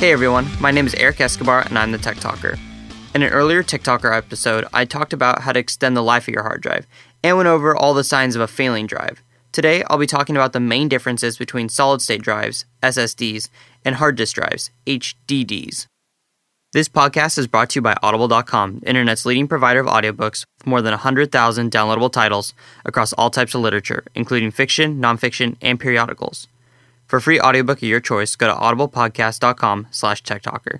Hey everyone, my name is Eric Escobar and I'm the Tech Talker. In an earlier Tech Talker episode, I talked about how to extend the life of your hard drive and went over all the signs of a failing drive. Today, I'll be talking about the main differences between solid state drives, SSDs, and hard disk drives, HDDs. This podcast is brought to you by Audible.com, internet's leading provider of audiobooks with more than 100,000 downloadable titles across all types of literature, including fiction, nonfiction, and periodicals. For a free audiobook of your choice, go to audiblepodcast.com slash techtalker.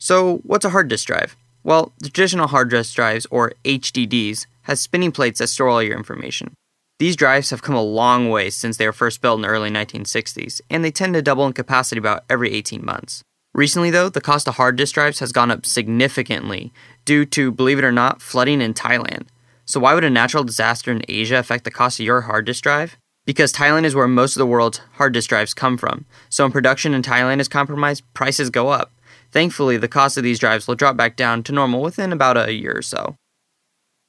So, what's a hard disk drive? Well, the traditional hard disk drives, or HDDs, has spinning plates that store all your information. These drives have come a long way since they were first built in the early 1960s, and they tend to double in capacity about every 18 months. Recently, though, the cost of hard disk drives has gone up significantly due to, believe it or not, flooding in Thailand. So, why would a natural disaster in Asia affect the cost of your hard disk drive? Because Thailand is where most of the world's hard disk drives come from. So, when production in Thailand is compromised, prices go up. Thankfully, the cost of these drives will drop back down to normal within about a year or so.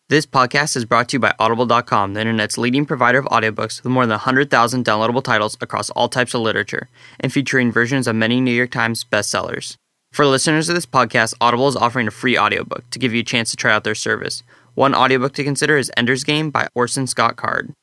This podcast is brought to you by Audible.com, the internet's leading provider of audiobooks with more than 100,000 downloadable titles across all types of literature and featuring versions of many New York Times bestsellers. For listeners of this podcast, Audible is offering a free audiobook to give you a chance to try out their service. One audiobook to consider is Ender's Game by Orson Scott Card.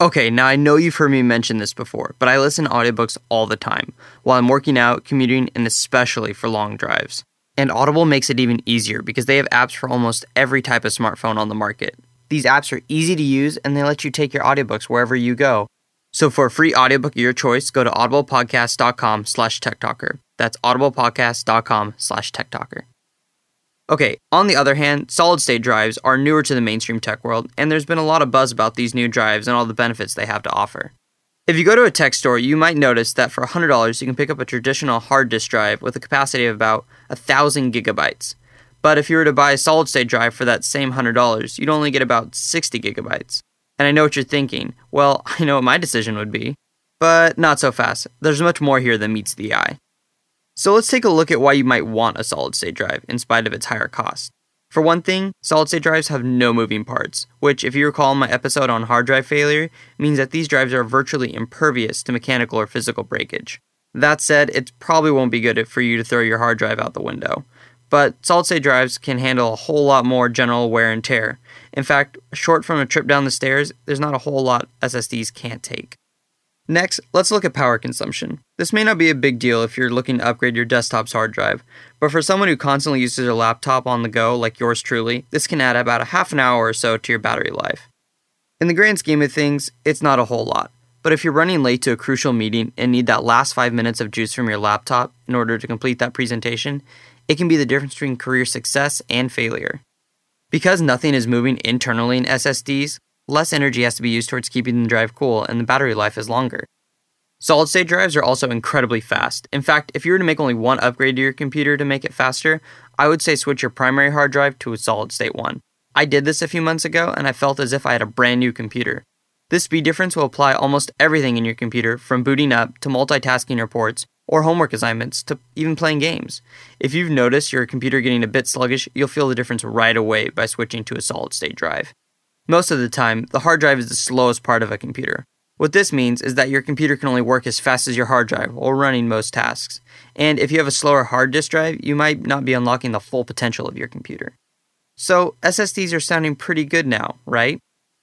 Okay, now I know you've heard me mention this before, but I listen to audiobooks all the time while I'm working out, commuting, and especially for long drives. And Audible makes it even easier because they have apps for almost every type of smartphone on the market. These apps are easy to use and they let you take your audiobooks wherever you go. So for a free audiobook of your choice, go to audiblepodcast.com slash techtalker. That's audiblepodcast.com slash techtalker. Okay, on the other hand, solid state drives are newer to the mainstream tech world, and there's been a lot of buzz about these new drives and all the benefits they have to offer. If you go to a tech store, you might notice that for $100 you can pick up a traditional hard disk drive with a capacity of about 1,000 gigabytes. But if you were to buy a solid state drive for that same $100, you'd only get about 60 gigabytes. And I know what you're thinking. Well, I know what my decision would be. But not so fast. There's much more here than meets the eye. So let's take a look at why you might want a solid state drive in spite of its higher cost. For one thing, solid state drives have no moving parts, which, if you recall my episode on hard drive failure, means that these drives are virtually impervious to mechanical or physical breakage. That said, it probably won't be good for you to throw your hard drive out the window. But solid state drives can handle a whole lot more general wear and tear. In fact, short from a trip down the stairs, there's not a whole lot SSDs can't take. Next, let's look at power consumption. This may not be a big deal if you're looking to upgrade your desktop's hard drive, but for someone who constantly uses their laptop on the go, like yours truly, this can add about a half an hour or so to your battery life. In the grand scheme of things, it's not a whole lot, but if you're running late to a crucial meeting and need that last five minutes of juice from your laptop in order to complete that presentation, it can be the difference between career success and failure. Because nothing is moving internally in SSDs, less energy has to be used towards keeping the drive cool and the battery life is longer. Solid state drives are also incredibly fast. In fact, if you were to make only one upgrade to your computer to make it faster, I would say switch your primary hard drive to a solid state one. I did this a few months ago and I felt as if I had a brand new computer. This speed difference will apply almost everything in your computer from booting up to multitasking reports or homework assignments to even playing games. If you've noticed your computer getting a bit sluggish, you'll feel the difference right away by switching to a solid state drive. Most of the time, the hard drive is the slowest part of a computer. What this means is that your computer can only work as fast as your hard drive while running most tasks. And if you have a slower hard disk drive, you might not be unlocking the full potential of your computer. So, SSDs are sounding pretty good now, right?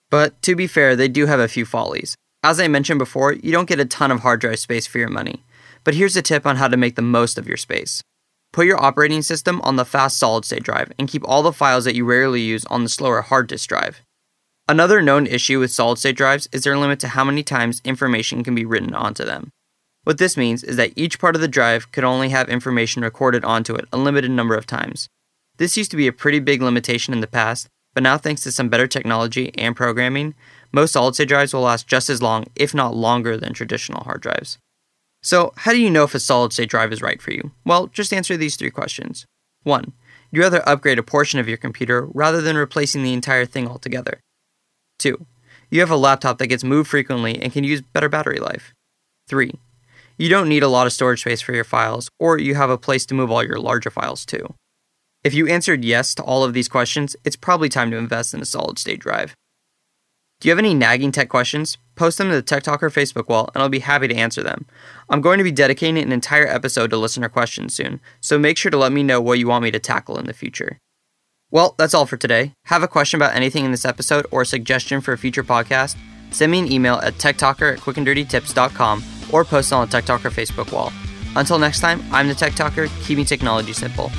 But to be fair, they do have a few follies. As I mentioned before, you don't get a ton of hard drive space for your money. But here's a tip on how to make the most of your space. Put your operating system on the fast solid state drive and keep all the files that you rarely use on the slower hard disk drive. Another known issue with solid state drives is their limit to how many times information can be written onto them. What this means is that each part of the drive could only have information recorded onto it a limited number of times. This used to be a pretty big limitation in the past, but now thanks to some better technology and programming, most solid state drives will last just as long, if not longer, than traditional hard drives. So, how do you know if a solid state drive is right for you? Well, just answer these three questions. 1. You'd rather upgrade a portion of your computer rather than replacing the entire thing altogether. 2. You have a laptop that gets moved frequently and can use better battery life. 3. You don't need a lot of storage space for your files, or you have a place to move all your larger files to. If you answered yes to all of these questions, it's probably time to invest in a solid state drive. Do you have any nagging tech questions? post them to the Tech Talker Facebook wall, and I'll be happy to answer them. I'm going to be dedicating an entire episode to listener questions soon, so make sure to let me know what you want me to tackle in the future. Well, that's all for today. Have a question about anything in this episode or a suggestion for a future podcast? Send me an email at techtalker at quickanddirtytips.com or post on the Tech Talker Facebook wall. Until next time, I'm the Tech Talker, keeping technology simple.